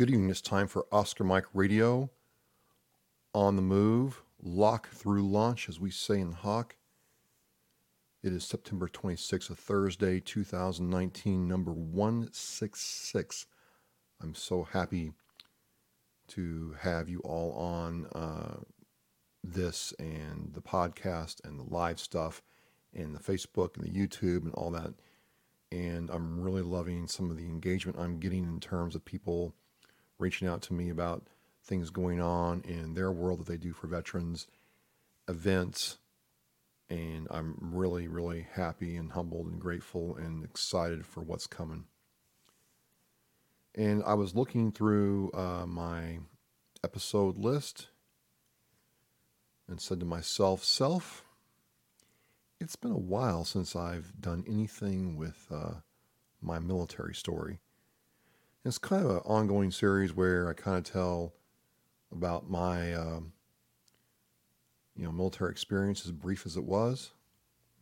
Good evening. It's time for Oscar Mike Radio on the move, lock through launch, as we say in Hawk. It is September 26th, a Thursday, 2019, number 166. I'm so happy to have you all on uh, this and the podcast and the live stuff and the Facebook and the YouTube and all that. And I'm really loving some of the engagement I'm getting in terms of people reaching out to me about things going on in their world that they do for veterans, events. And I'm really, really happy and humbled and grateful and excited for what's coming. And I was looking through uh, my episode list and said to myself, Self, it's been a while since I've done anything with uh, my military story. It's kind of an ongoing series where I kind of tell about my, um, you know, military experience, as brief as it was,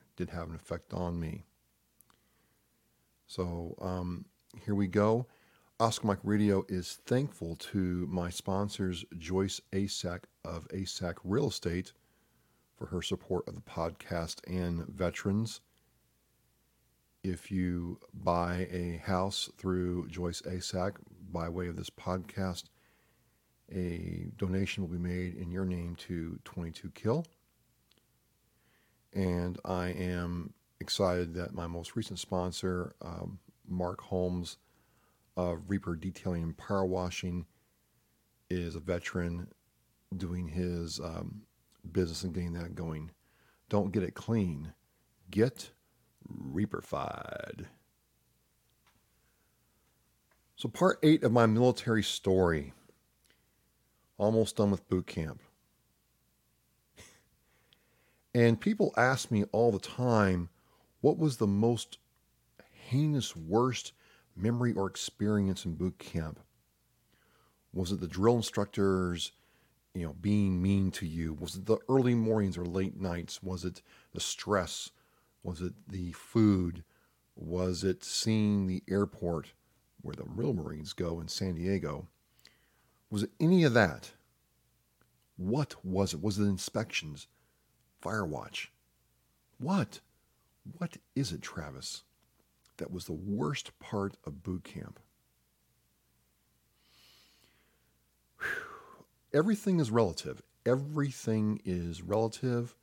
it did have an effect on me. So um, here we go. Oscar Mike Radio is thankful to my sponsors, Joyce Asack of Asack Real Estate, for her support of the podcast and veterans. If you buy a house through Joyce Asack by way of this podcast, a donation will be made in your name to 22 Kill. And I am excited that my most recent sponsor, um, Mark Holmes of Reaper Detailing and Power Washing, is a veteran doing his um, business and getting that going. Don't get it clean. Get Reaperfied. So, part eight of my military story. Almost done with boot camp. And people ask me all the time, what was the most heinous, worst memory or experience in boot camp? Was it the drill instructors you know, being mean to you? Was it the early mornings or late nights? Was it the stress? Was it the food? Was it seeing the airport where the real Marines go in San Diego? Was it any of that? What was it? Was it inspections? Firewatch? What? What is it, Travis? That was the worst part of boot camp. everything is relative. Everything is relative.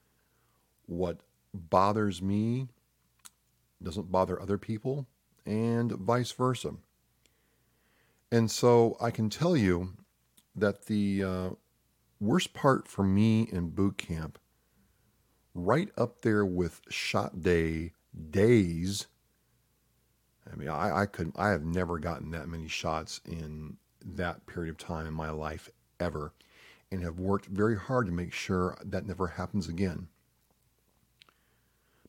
What bothers me doesn't bother other people, and vice versa. And so I can tell you that the uh, worst part for me in boot camp, right up there with shot day days. I mean, I, I could I have never gotten that many shots in that period of time in my life ever and have worked very hard to make sure that never happens again.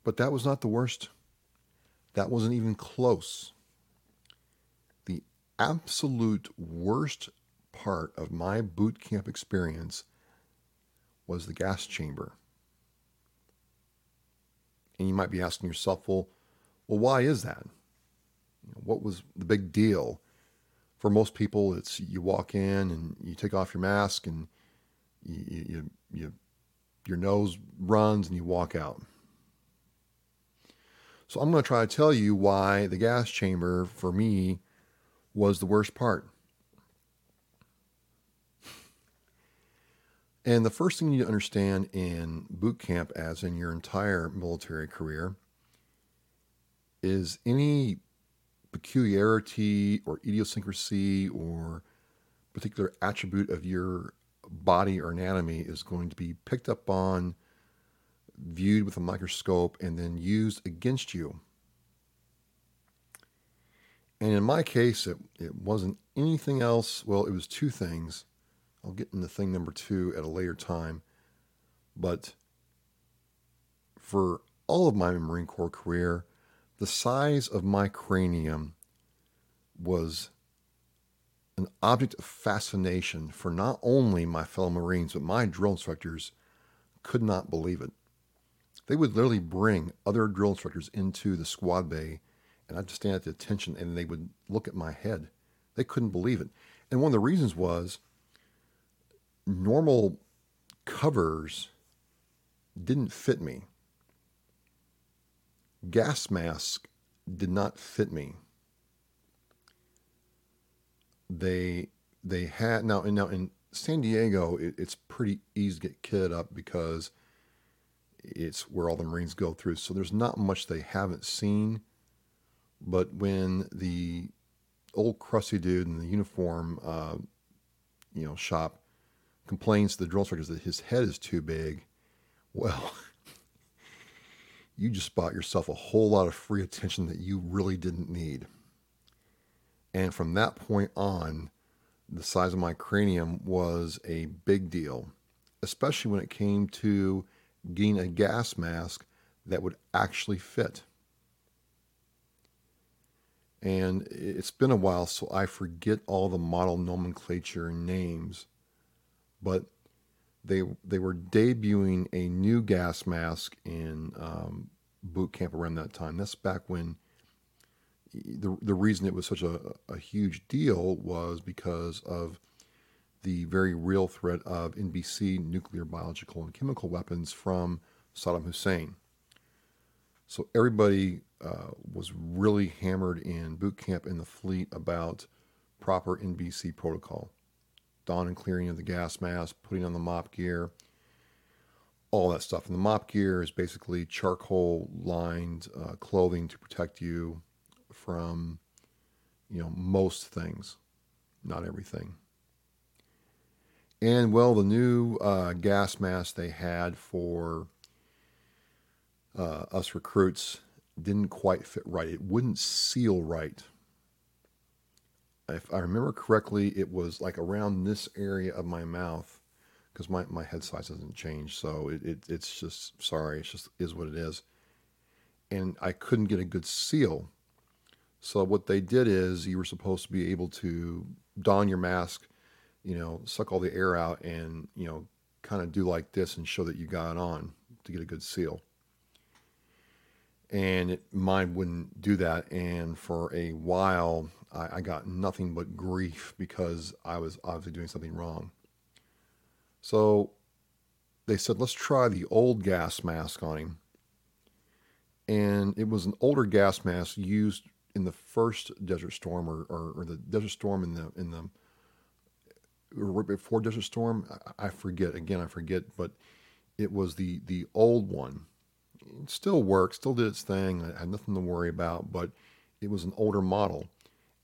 But that was not the worst. That wasn't even close. The absolute worst part of my boot camp experience was the gas chamber. And you might be asking yourself, well, well, why is that? What was the big deal? for most people, it's you walk in and you take off your mask and you, you, you your nose runs and you walk out. So I'm going to try to tell you why the gas chamber for me was the worst part. And the first thing you need to understand in boot camp, as in your entire military career, is any peculiarity or idiosyncrasy or particular attribute of your body or anatomy is going to be picked up on, viewed with a microscope, and then used against you. And in my case, it, it wasn't anything else. Well, it was two things. I'll get into thing number two at a later time. But for all of my Marine Corps career, the size of my cranium was an object of fascination for not only my fellow Marines, but my drill instructors could not believe it. They would literally bring other drill instructors into the squad bay, and I'd just stand at the attention and they would look at my head. They couldn't believe it. And one of the reasons was normal covers didn't fit me. Gas mask did not fit me. They they had now and now in San Diego it, it's pretty easy to get kitted up because it's where all the Marines go through. So there's not much they haven't seen. But when the old crusty dude in the uniform, uh, you know, shop complains to the drill instructors that his head is too big, well, you just bought yourself a whole lot of free attention that you really didn't need. And from that point on, the size of my cranium was a big deal, especially when it came to getting a gas mask that would actually fit. And it's been a while, so I forget all the model nomenclature and names. But they they were debuting a new gas mask in um, boot camp around that time. That's back when the the reason it was such a, a huge deal was because of the very real threat of NBC nuclear, biological, and chemical weapons from Saddam Hussein. So everybody uh, was really hammered in boot camp in the fleet about proper NBC protocol. Don and clearing of the gas mask, putting on the MOPP gear, all that stuff. And the MOPP gear is basically charcoal lined uh, clothing to protect you from, you know, most things, not everything. And well, the new uh, gas mask they had for uh, us recruits didn't quite fit right. It wouldn't seal right. If I remember correctly, it was like around this area of my mouth because my, my head size doesn't change. So it, it, it's just, sorry, it's just is what it is. And I couldn't get a good seal. So what they did is you were supposed to be able to don your mask, you know, suck all the air out and, you know, kind of do like this and show that you got on to get a good seal and it, mine wouldn't do that. And for a while, I, I, got nothing but grief because I was obviously doing something wrong. So they said, let's try the old gas mask on him. And it was an older gas mask used in the first Desert Storm or, or, or the Desert Storm in the in the right before Desert Storm. I, I forget again. I forget, but it was the the old one it still worked, still did its thing. I had nothing to worry about, but it was an older model.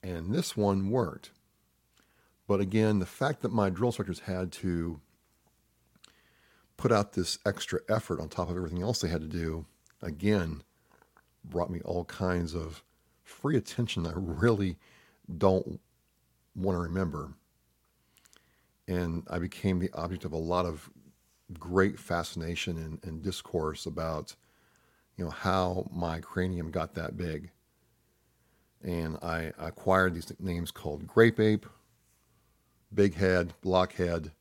And this one worked. But again, the fact that my drill instructors had to put out this extra effort on top of everything else they had to do, again, brought me all kinds of free attention I really don't want to remember. And I became the object of a lot of great fascination and, and discourse about you know, how my cranium got that big. And I acquired these names called grape ape, big head, blockhead.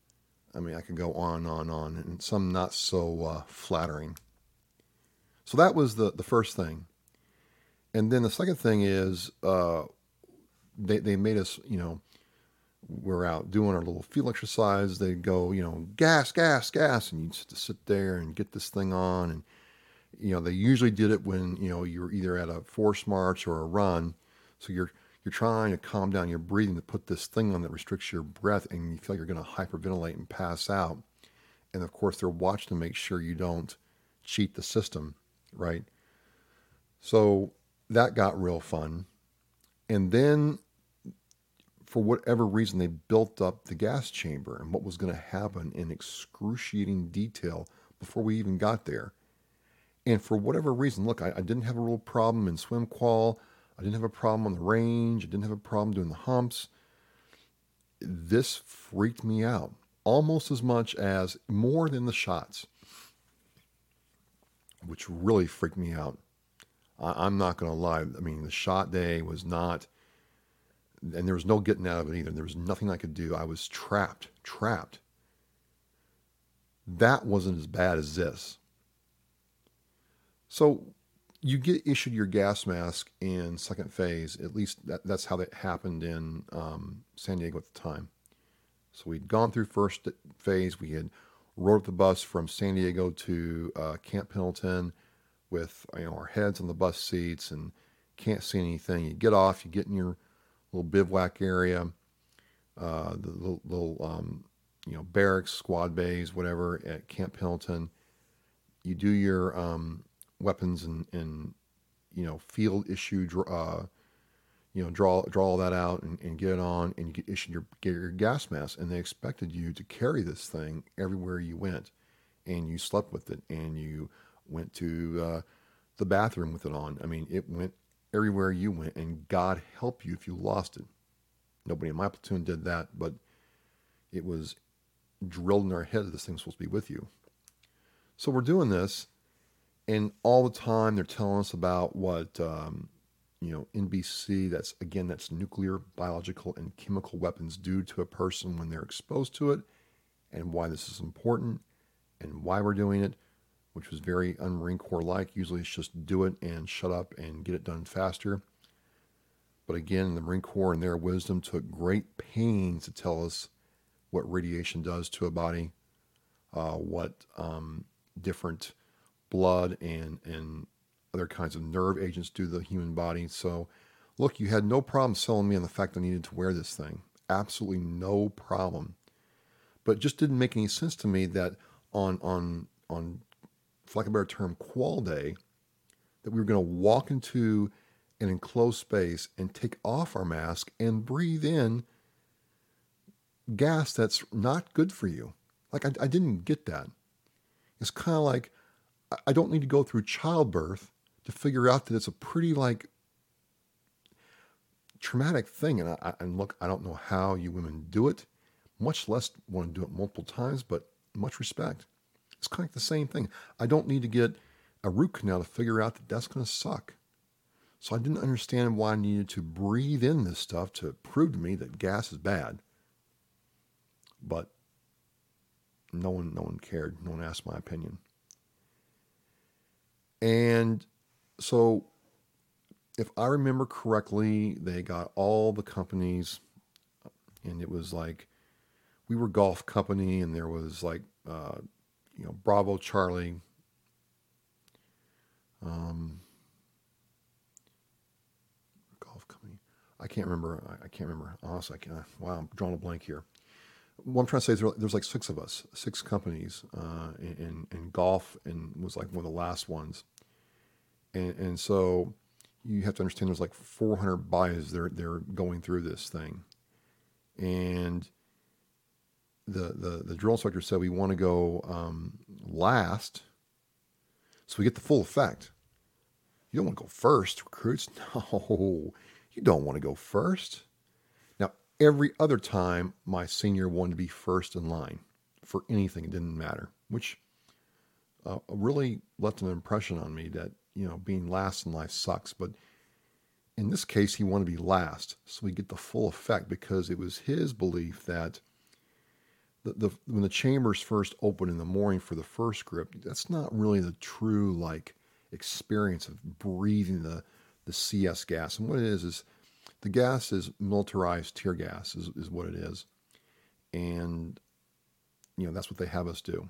I mean, I could go on and on and on, and some not so uh, flattering. So that was the, the first thing. And then the second thing is uh, they, they made us, you know, we're out doing our little field exercise. They go, you know, gas, gas, gas. And you just sit there and get this thing on. And you know, they usually did it when, you know, you're either at a force march or a run. So you're you're trying to calm down your breathing to put this thing on that restricts your breath and you feel like you're going to hyperventilate and pass out. And of course, they're watching to make sure you don't cheat the system, right? So that got real fun. And then for whatever reason, they built up the gas chamber and what was going to happen in excruciating detail before we even got there. And for whatever reason, look, I, I, didn't have a real problem in swim qual. I didn't have a problem on the range. I didn't have a problem doing the humps. This freaked me out almost as much as more than the shots, which really freaked me out. I, I'm not going to lie. I mean, the shot day was not, and there was no getting out of it either. There was nothing I could do. I was trapped, trapped. That wasn't as bad as this. So you get issued your gas mask in second phase. At least that, that's how that happened in um, San Diego at the time. So we'd gone through first phase. We had rode the bus from San Diego to uh, Camp Pendleton with you know our heads on the bus seats and can't see anything. You get off, you get in your little bivouac area, uh, the little, little um, you know barracks, squad bays, whatever at Camp Pendleton. You do your um, weapons and, and you know field issue uh, you know draw draw all that out and, and get it on and you get issued your get your gas mask and they expected you to carry this thing everywhere you went and you slept with it and you went to uh, the bathroom with it on i mean it went everywhere you went and god help you if you lost it nobody in my platoon did that but it was drilled in our head that this thing's supposed to be with you so we're doing this and all the time they're telling us about what um, you know NBC. That's again that's nuclear, biological, and chemical weapons do to a person when they're exposed to it, and why this is important, and why we're doing it, which was very un-Marine Corps like. Usually it's just do it and shut up and get it done faster. But again, the Marine Corps, in their wisdom, took great pains to tell us what radiation does to a body, uh, what um, different blood and and other kinds of nerve agents do to the human body. So, look, you had no problem selling me on the fact I needed to wear this thing. Absolutely no problem. But it just didn't make any sense to me that on on on for lack of a better term, qual day, that we were going to walk into an enclosed space and take off our mask and breathe in gas that's not good for you. Like I, I didn't get that. It's kind of like I don't need to go through childbirth to figure out that it's a pretty like traumatic thing. And I, and look, I don't know how you women do it, much less want to do it multiple times, but much respect. It's kind of the same thing. I don't need to get a root canal to figure out that that's going to suck. So I didn't understand why I needed to breathe in this stuff to prove to me that gas is bad. But no one, no one cared. No one asked my opinion. And so, if I remember correctly, they got all the companies, and it was like we were golf company, and there was like uh, you know Bravo Charlie. Um, golf company. I can't remember. I, I can't remember. Honestly, I can't. Wow, I'm drawing a blank here. What I'm trying to say is there, there's like six of us, six companies uh, in, in golf, and was like one of the last ones and, and so you have to understand there's like 400 buys they're they're going through this thing, and the the the drill instructor said we want to go um, last, so we get the full effect. You don't want to go first, recruits. No, you don't want to go first. Now, every other time, my senior wanted to be first in line for anything. It didn't matter, which uh, really left an impression on me that you know, being last in life sucks. But in this case, he wanted to be last. So we get the full effect because it was his belief that the, the when the chambers first open in the morning for the first grip, that's not really the true like experience of breathing the the CS gas. And what it is is the gas is militarized tear gas is, is what it is. And you know, that's what they have us do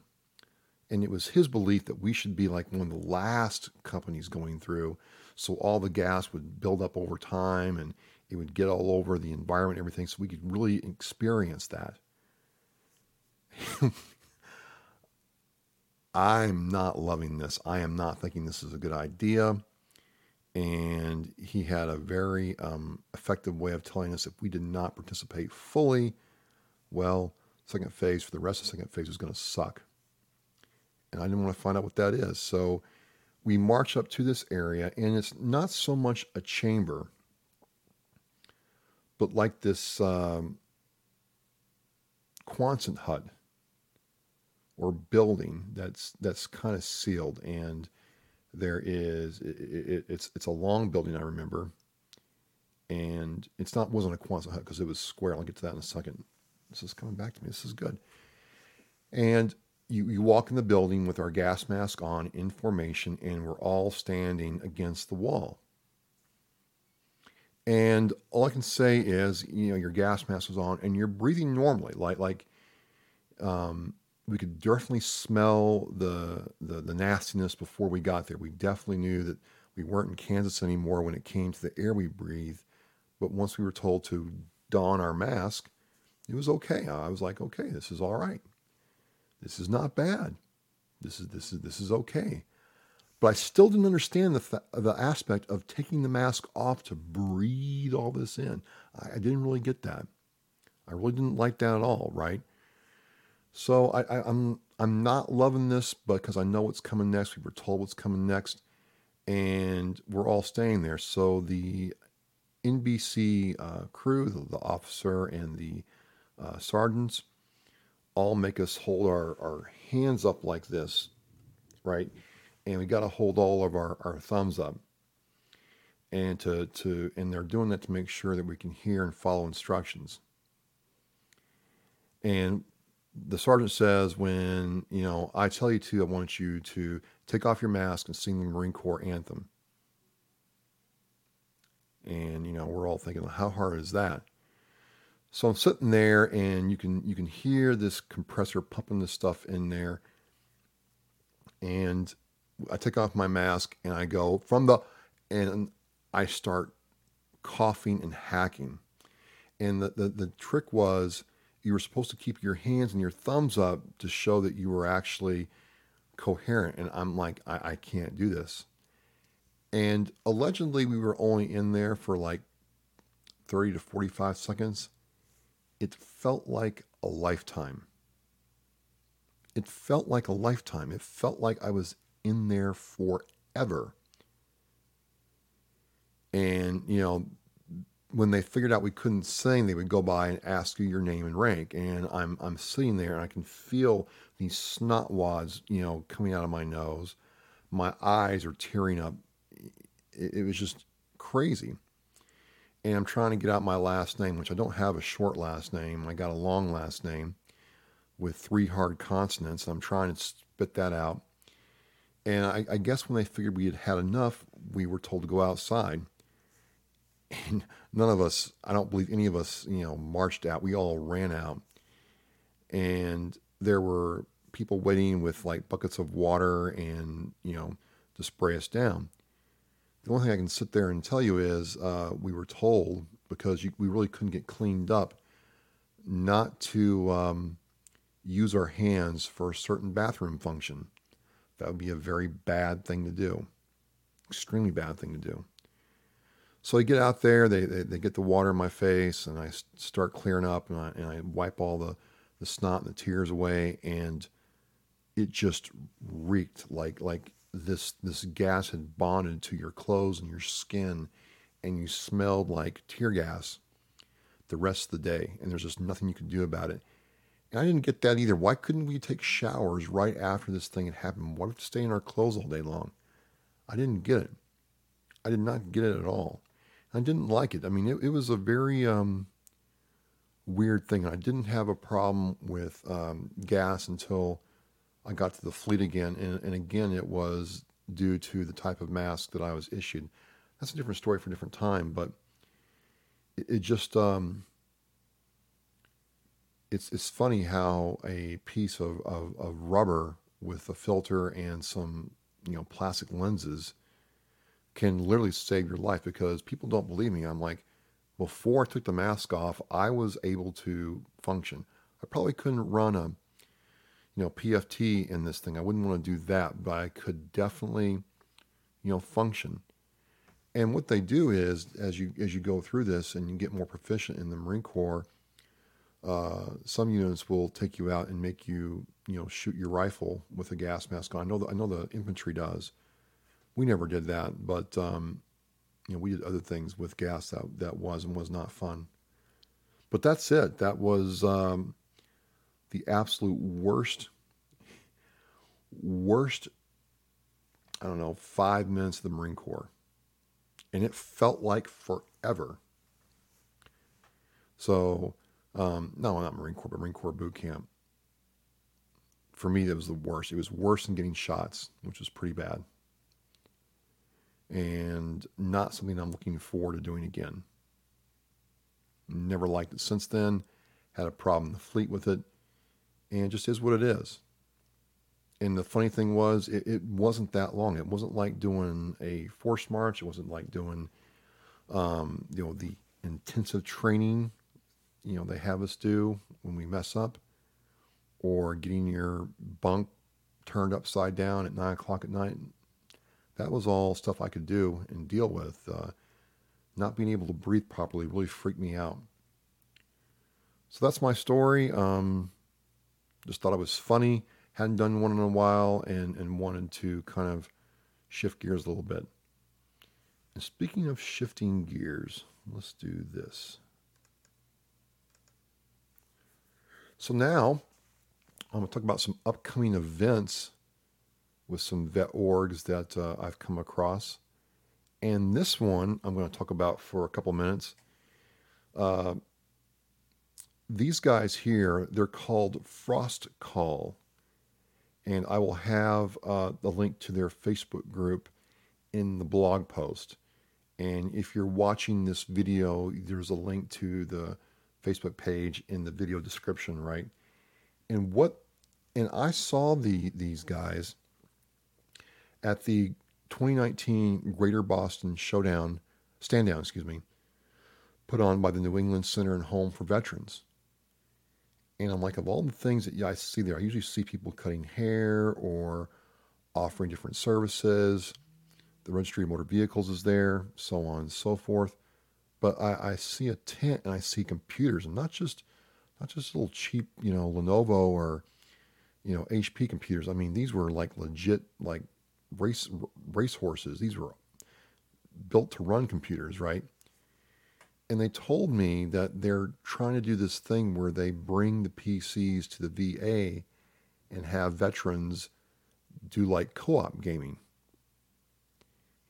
and it was his belief that we should be like one of the last companies going through so all the gas would build up over time and it would get all over the environment everything so we could really experience that i'm not loving this. I am not thinking this is a good idea. And he had a very um, effective way of telling us if we did not participate fully well second phase for the rest of the second phase was going to suck. And I didn't want to find out what that is. So we march up to this area, and it's not so much a chamber, but like this um, Quonset hut or building that's that's kind of sealed, and there is it, it, it's it's a long building. I remember, and it's not wasn't a Quonset hut because it was square. I'll get to that in a second. This is coming back to me. This is good, and you, you walk in the building with our gas mask on in formation, and we're all standing against the wall. And all I can say is, you know, your gas mask is on, and you're breathing normally, like like um, we could definitely smell the, the the nastiness before we got there. We definitely knew that we weren't in Kansas anymore when it came to the air we breathe. But once we were told to don our mask, it was okay. I was like, okay, this is all right. This is not bad. This is this is this is okay. But I still didn't understand the the aspect of taking the mask off to breathe all this in. I, I didn't really get that. I really didn't like that at all. Right. So I, I, I'm I'm not loving this, but because I know what's coming next. We were told what's coming next, and we're all staying there. So the NBC uh, crew, the, the, officer, and the uh, sergeants all make us hold our, our hands up like this, right? And we got to hold all of our, our thumbs up. And to, to and they're doing that to make sure that we can hear and follow instructions. And the sergeant says, when you know I tell you to, I want you to take off your mask and sing the Marine Corps anthem. And you know, we're all thinking, how hard is that? So I'm sitting there and you can you can hear this compressor pumping this stuff in there. And I take off my mask and I go from the and I start coughing and hacking. And the, the, the trick was you were supposed to keep your hands and your thumbs up to show that you were actually coherent. And I'm like, I, I can't do this. And allegedly, we were only in there for like 30 to 45 seconds it felt like a lifetime. It felt like a lifetime. It felt like I was in there forever. And, you know, when they figured out we couldn't sing, they would go by and ask you your name and rank. And I'm I'm sitting there and I can feel these snot wads, you know, coming out of my nose. My eyes are tearing up. It, it was just crazy and I'm trying to get out my last name, which I don't have a short last name. I got a long last name with three hard consonants. I'm trying to spit that out. And I, I, guess when they figured we had had enough, we were told to go outside. And none of us, I don't believe any of us, you know, marched out. We all ran out. And there were people waiting with like buckets of water and, you know, to spray us down. The only thing I can sit there and tell you is uh, we were told because you, we really couldn't get cleaned up not to um, use our hands for a certain bathroom function. That would be a very bad thing to do, extremely bad thing to do. So I get out there, they, they, they get the water in my face, and I start clearing up, and I, and I wipe all the, the snot and the tears away, and it just reeked like like this this gas had bonded to your clothes and your skin and you smelled like tear gas the rest of the day and there's just nothing you could do about it. And i didn't get that either. Why couldn't we take showers right after this thing had happened? Why we have to stay in our clothes all day long? I didn't get it. I did not get it at all i didn't like it i mean it, it was a very um, weird thing i didn't have a problem with um, gas until I got to the fleet again, and, and again, it was due to the type of mask that I was issued. That's a different story for a different time, but it, it just um, it's it's funny how a piece of, of, of rubber with a filter and some you know plastic lenses can literally save your life because people don't believe me. I'm like, before I took the mask off, I was able to function. I probably couldn't run a you know, PFT in this thing. I wouldn't want to do that, but I could definitely, you know, function. And what they do is, as you as you go through this and you get more proficient in the Marine Corps, uh, some units will take you out and make you, you know, shoot your rifle with a gas mask on. I know the, I know the infantry does. We never did that, but um, you know, we did other things with gas that that was and was not fun. But that's it. That was um, the absolute worst, worst, I don't know, five minutes of the Marine Corps. And it felt like forever. So, um, no, not Marine Corps, but Marine Corps boot camp. for me, that was the worst. It was worse than getting shots, which was pretty bad. And not something I'm looking forward to doing again. Never liked it since then. Had a problem in the fleet with it. And it just is what it is. And the funny thing was, it, it wasn't that long. It wasn't like doing a force march. It wasn't like doing, um, you know, the intensive training, you know, they have us do when we mess up, or getting your bunk turned upside down at nine o'clock at night. That was all stuff I could do and deal with. Uh, not being able to breathe properly really freaked me out. So that's my story. Um, just thought it was funny. Hadn't done one in a while and, and wanted to kind of shift gears a little bit. And speaking of shifting gears, let's do this. So now I'm going to talk about some upcoming events with some vet orgs that uh, I've come across. And this one I'm going to talk about for a couple minutes. Uh, these guys here, they're called Frost Call. And I will have uh, the link to their Facebook group in the blog post. And if you're watching this video, there's a link to the Facebook page in the video description, right? And what and I saw the these guys at the 2019 Greater Boston Showdown, stand down, excuse me, put on by the New England Center and Home for Veterans. And I'm like, of all the things that I see there, I usually see people cutting hair or offering different services. The registry of motor vehicles is there, so on and so forth. But I, I see a tent and I see computers, and not just not just little cheap, you know, Lenovo or you know HP computers. I mean, these were like legit, like race race horses. These were built to run computers, right? And they told me that they're trying to do this thing where they bring the PCs to the VA and have veterans do like co-op gaming.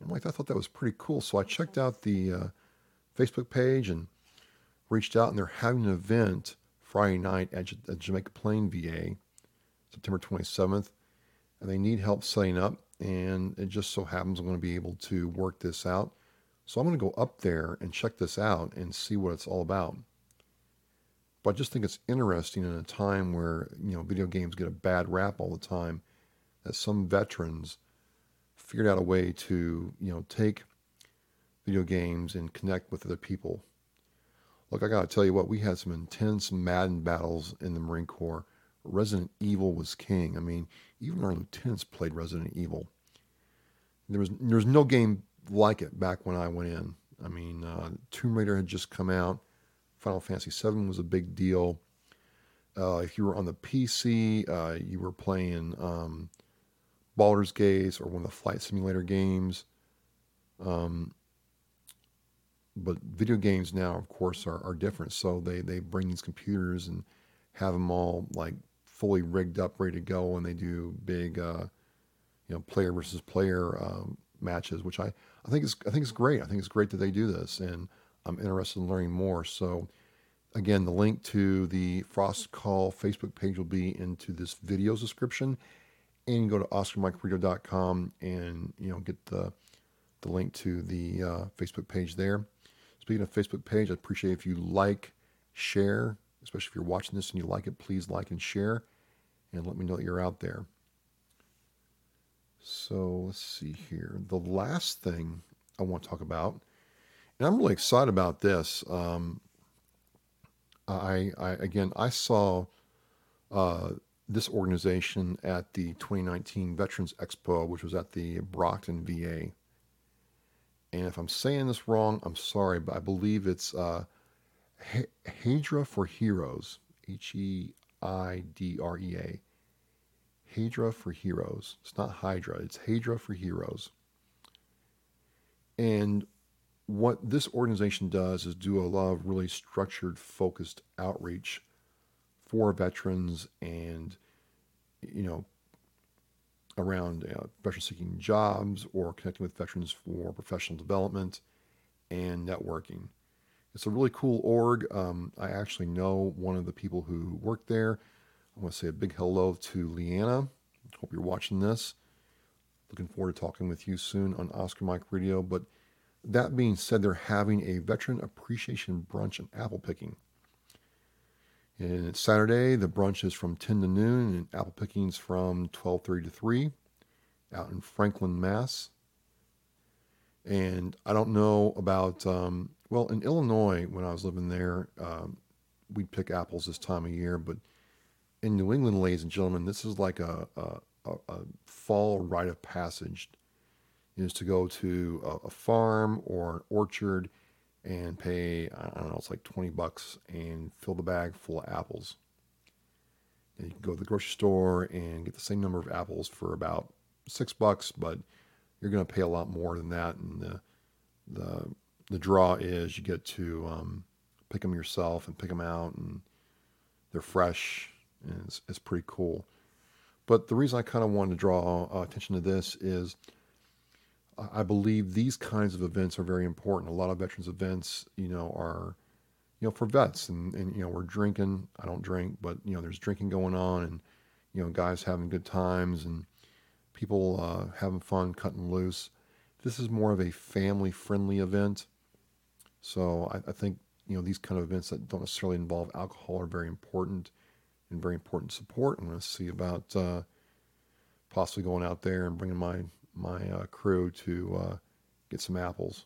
I'm like, I thought that was pretty cool. So I checked out the uh, Facebook page and reached out, and they're having an event Friday night at, at Jamaica Plain VA, September 27th, and they need help setting up and it just so happens I'm going to be able to work this out. So I'm going to go up there and check this out and see what it's all about. But I just think it's interesting in a time where, you know, video games get a bad rap all the time, that some veterans figured out a way to, you know, take video games and connect with other people. Look, I got to tell you what, we had some intense Madden battles in the Marine Corps Resident Evil was king. I mean, even our lieutenants played Resident Evil. There was there was no game like it back when I went in. I mean, uh, Tomb Raider had just come out. Final Fantasy VII was a big deal. Uh, if you were on the PC, uh, you were playing um, Baldur's Gate or one of the flight simulator games. Um, but video games now, of course, are, are different. So they, they bring these computers and have them all like fully rigged up, ready to go, and they do big, uh, you know, player versus player um, matches, which I, I think is I think it's great. I think it's great that they do this, and I'm interested in learning more. So, again, the link to the Frost Call Facebook page will be into this video's description, and go to OscarMikeRadio.com and you know get the the link to the uh, Facebook page there. Speaking of Facebook page, I appreciate if you like, share, especially if you're watching this and you like it, please like and share and let me know that you're out there. So let's see here. The last thing I want to talk about, and I'm really excited about this. Um, I, I, again, I saw uh, this organization at the 2019 Veterans Expo, which was at the Brockton VA. And if I'm saying this wrong, I'm sorry, but I believe it's uh, for Heroes, H E I D R E A. Hydra for Heroes. It's not Hydra, it's Hydra for Heroes. And what this organization does is do a lot of really structured, focused outreach for veterans and, you know, around uh, veteran seeking jobs or connecting with veterans for professional development and networking. It's a really cool org. Um, I actually know one of the people who work there. I want to say a big hello to Leanna. Hope you're watching this. Looking forward to talking with you soon on Oscar Mike Radio. But that being said, they're having a veteran appreciation brunch and apple picking. And it's Saturday. The brunch is from 10 to noon, and apple pickings from 12:30 to 3, out in Franklin, Mass. And I don't know about um, well in Illinois when I was living there, um, we'd pick apples this time of year. But in New England, ladies and gentlemen, this is like a, a, a fall rite of passage. Is to go to a, a farm or an orchard and pay I don't know it's like 20 bucks and fill the bag full of apples. And you can go to the grocery store and get the same number of apples for about six bucks, but you're going to pay a lot more than that. And the the the draw is you get to um, pick them yourself and pick them out, and they're fresh, and it's, it's pretty cool. But the reason I kind of wanted to draw uh, attention to this is I believe these kinds of events are very important. A lot of veterans events, you know, are, you know, for vets and, and, you know, we're drinking. I don't drink, but, you know, there's drinking going on and, you know, guys having good times and people uh, having fun, cutting loose. This is more of a family friendly event. So I, I think, you know, these kind of events that don't necessarily involve alcohol are very important and very important support. I'm going to see about uh, possibly going out there and bringing my my uh, crew to uh, get some apples,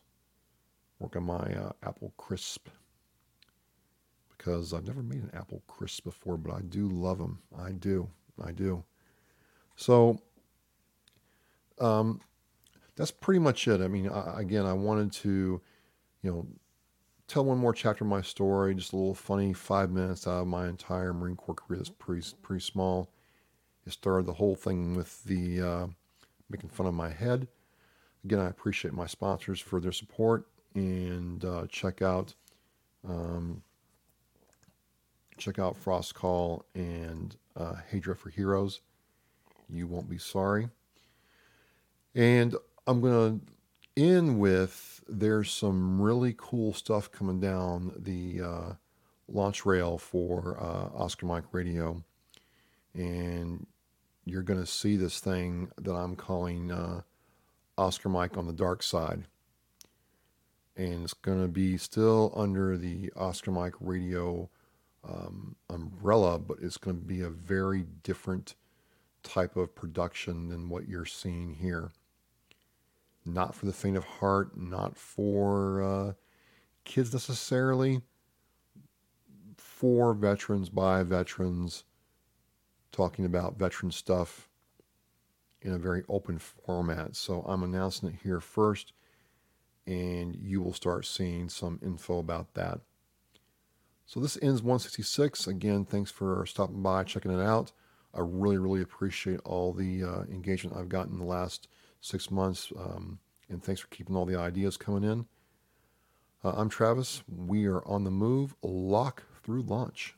work on my uh, apple crisp because I've never made an apple crisp before, but I do love them. I do, I do. So, um, that's pretty much it. I mean, I, again, I wanted to, you know, tell one more chapter of my story, just a little funny five minutes out of my entire Marine Corps career. That's pretty pretty small. It started the whole thing with the uh, making fun of my head. Again, I appreciate my sponsors for their support and uh, check out um, check out Frost Call and uh, Hadra for Heroes. You won't be sorry. And I'm going to end with there's some really cool stuff coming down the uh, launch rail for uh, Oscar Mike Radio. And you're going to see this thing that I'm calling uh, Oscar Mike on the Dark Side. And it's going to be still under the Oscar Mike radio um, umbrella, but it's going to be a very different type of production than what you're seeing here. Not for the faint of heart, not for uh, kids necessarily, for veterans, by veterans talking about veteran stuff in a very open format. So I'm announcing it here first, and you will start seeing some info about that. So this ends 166. Again, thanks for stopping by, checking it out. I really, really appreciate all the uh, engagement I've gotten the last six months, um, and thanks for keeping all the ideas coming in. Uh, I'm Travis. We are on the move. Lock through launch.